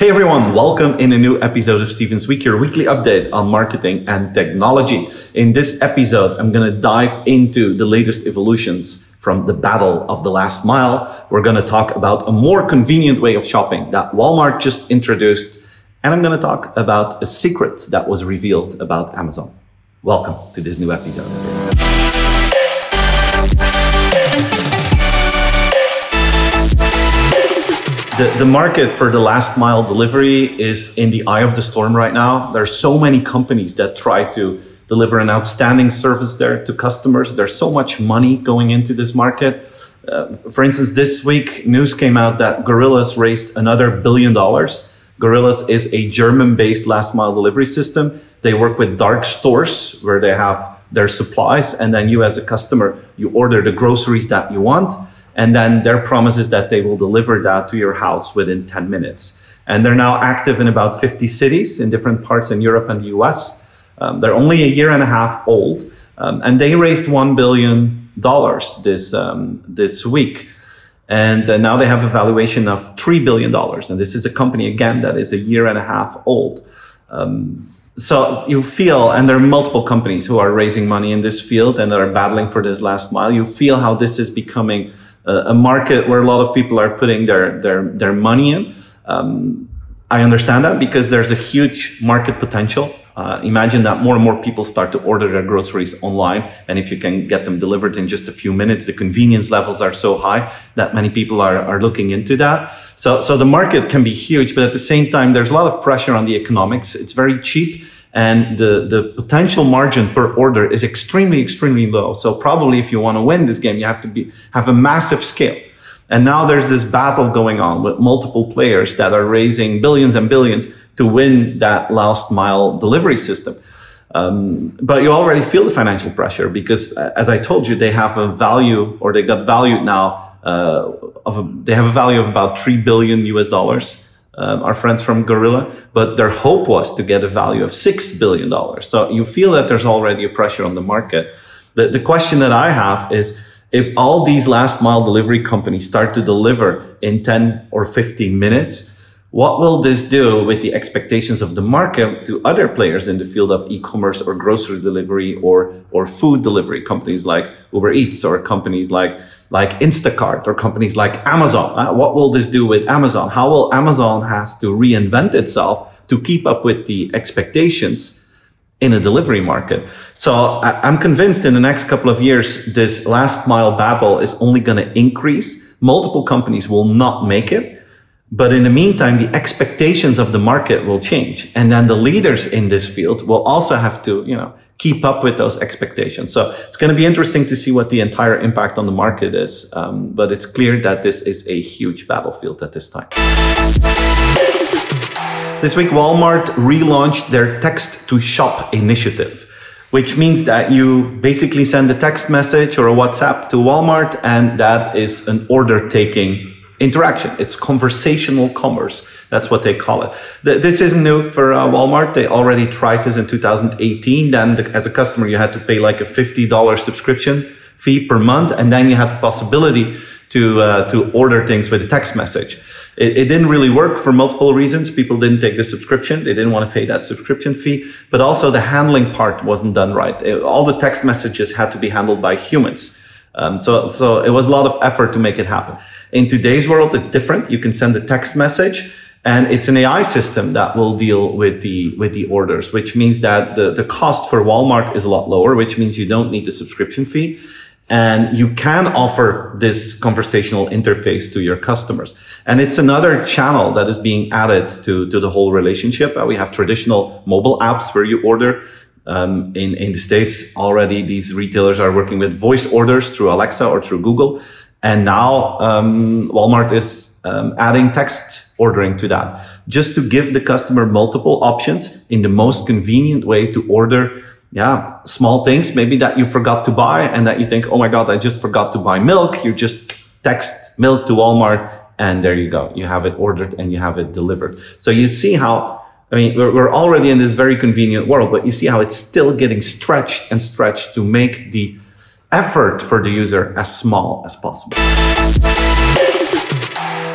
Hey everyone, welcome in a new episode of Steven's Week, your weekly update on marketing and technology. In this episode, I'm going to dive into the latest evolutions from the battle of the last mile. We're going to talk about a more convenient way of shopping that Walmart just introduced. And I'm going to talk about a secret that was revealed about Amazon. Welcome to this new episode. The, the market for the last mile delivery is in the eye of the storm right now. There are so many companies that try to deliver an outstanding service there to customers. There's so much money going into this market. Uh, for instance, this week news came out that Gorillas raised another billion dollars. Gorillas is a German-based last mile delivery system. They work with dark stores where they have their supplies, and then you, as a customer, you order the groceries that you want and then their promise is that they will deliver that to your house within 10 minutes. And they're now active in about 50 cities in different parts in Europe and the US. Um, they're only a year and a half old, um, and they raised $1 billion this, um, this week. And uh, now they have a valuation of $3 billion. And this is a company, again, that is a year and a half old. Um, so you feel, and there are multiple companies who are raising money in this field and are battling for this last mile. You feel how this is becoming a market where a lot of people are putting their their their money in. Um, I understand that because there's a huge market potential. Uh, imagine that more and more people start to order their groceries online, and if you can get them delivered in just a few minutes, the convenience levels are so high that many people are, are looking into that. So, so the market can be huge, but at the same time, there's a lot of pressure on the economics. It's very cheap and the, the potential margin per order is extremely, extremely low. So probably if you want to win this game, you have to be, have a massive scale. And now there's this battle going on with multiple players that are raising billions and billions to win that last mile delivery system. Um, but you already feel the financial pressure because, uh, as I told you, they have a value or they got valued now uh, of a, they have a value of about three billion US dollars um, our friends from Gorilla, but their hope was to get a value of $6 billion. So you feel that there's already a pressure on the market. The, the question that I have is if all these last mile delivery companies start to deliver in 10 or 15 minutes, what will this do with the expectations of the market to other players in the field of e-commerce or grocery delivery or, or food delivery companies like Uber Eats or companies like, like Instacart or companies like Amazon? Uh, what will this do with Amazon? How will Amazon has to reinvent itself to keep up with the expectations in a delivery market? So I, I'm convinced in the next couple of years, this last mile battle is only going to increase. Multiple companies will not make it but in the meantime, the expectations of the market will change. And then the leaders in this field will also have to, you know, keep up with those expectations. So it's going to be interesting to see what the entire impact on the market is. Um, but it's clear that this is a huge battlefield at this time. This week, Walmart relaunched their text to shop initiative which means that you basically send a text message or a WhatsApp to Walmart, and that is an order taking interaction. It's conversational commerce. That's what they call it. This isn't new for uh, Walmart. They already tried this in 2018. Then, the, as a customer, you had to pay like a $50 subscription fee per month, and then you had the possibility to uh, to order things with a text message. It, it, didn't really work for multiple reasons. People didn't take the subscription; they didn't want to pay that subscription fee. But also, the handling part wasn't done right. All the text messages had to be handled by humans. Um, so, so it was a lot of effort to make it happen. In today's world, it's different. You can send a text message and it's an AI system that will deal with the, with the orders, which means that the, the cost for Walmart is a lot lower, which means you don't need the subscription fee. And you can offer this conversational interface to your customers. And it's another channel that is being added to, to the whole relationship. Uh, we have traditional mobile apps where you order. Um, in, in the States, already these retailers are working with voice orders through Alexa or through Google. And now um, Walmart is um, adding text ordering to that. Just to give the customer multiple options in the most convenient way to order yeah small things maybe that you forgot to buy and that you think oh my god i just forgot to buy milk. You just text milk to walmart and there you go. You have it ordered and you have it delivered. So you see how I mean, we're, we're already in this very convenient world, but you see how it's still getting stretched and stretched to make the effort for the user as small as possible.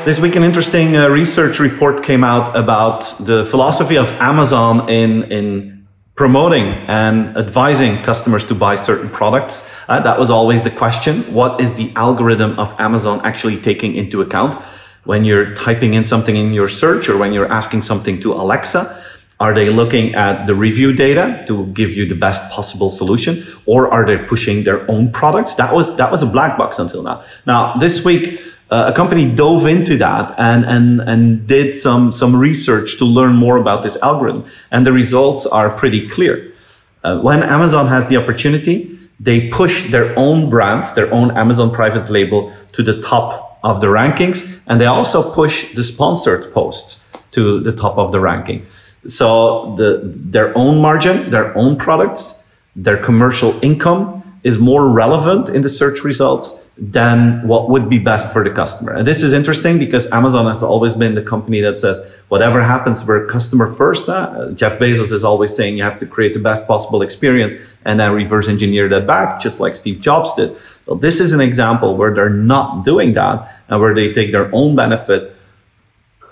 This week, an interesting uh, research report came out about the philosophy of Amazon in, in promoting and advising customers to buy certain products. Uh, that was always the question. What is the algorithm of Amazon actually taking into account when you're typing in something in your search or when you're asking something to Alexa? Are they looking at the review data to give you the best possible solution, or are they pushing their own products? That was that was a black box until now. Now this week, uh, a company dove into that and, and, and did some, some research to learn more about this algorithm. And the results are pretty clear. Uh, when Amazon has the opportunity, they push their own brands, their own Amazon private label to the top of the rankings. And they also push the sponsored posts to the top of the ranking. So the, their own margin, their own products, their commercial income is more relevant in the search results than what would be best for the customer. And this is interesting because Amazon has always been the company that says, whatever happens, we're customer first. Uh, Jeff Bezos is always saying you have to create the best possible experience and then reverse engineer that back, just like Steve Jobs did. Well, this is an example where they're not doing that and where they take their own benefit.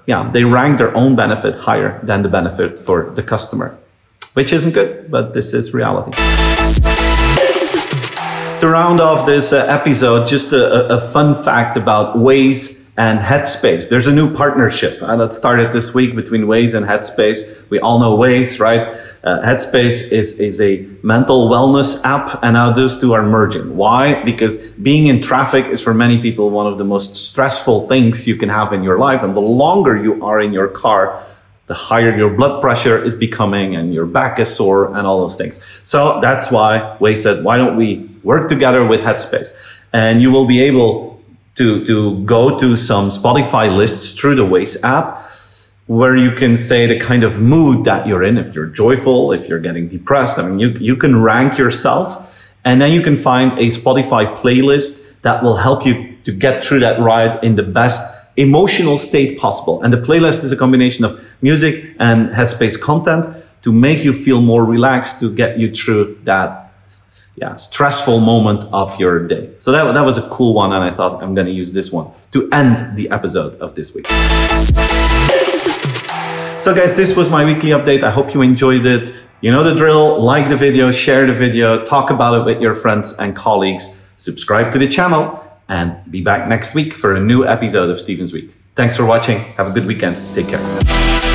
Yeah, they rank their own benefit higher than the benefit for the customer, which isn't good, but this is reality to round off this uh, episode, just a, a, fun fact about Waze and Headspace. There's a new partnership uh, that started this week between Waze and Headspace. We all know Waze, right? Uh, Headspace is, is a mental wellness app, and now those two are merging. Why? Because being in traffic is for many people one of the most stressful things you can have in your life. And the longer you are in your car, the higher your blood pressure is becoming and your back is sore and all those things. So that's why Waze said, why don't we work together with Headspace? And you will be able to, to go to some Spotify lists through the Waze app where you can say the kind of mood that you're in. If you're joyful, if you're getting depressed, I mean, you, you can rank yourself and then you can find a Spotify playlist that will help you to get through that ride in the best emotional state possible. And the playlist is a combination of music and headspace content to make you feel more relaxed, to get you through that yeah, stressful moment of your day. So that, that was a cool one. And I thought I'm to use this one to end the episode of this week. So guys, this was my weekly update. I hope you enjoyed it. You know the drill. Like the video, share the video, talk about it with your friends and colleagues, subscribe to the channel and be back next week for a new episode of Steven's Week. Thanks for watching. Have a good weekend. Take care.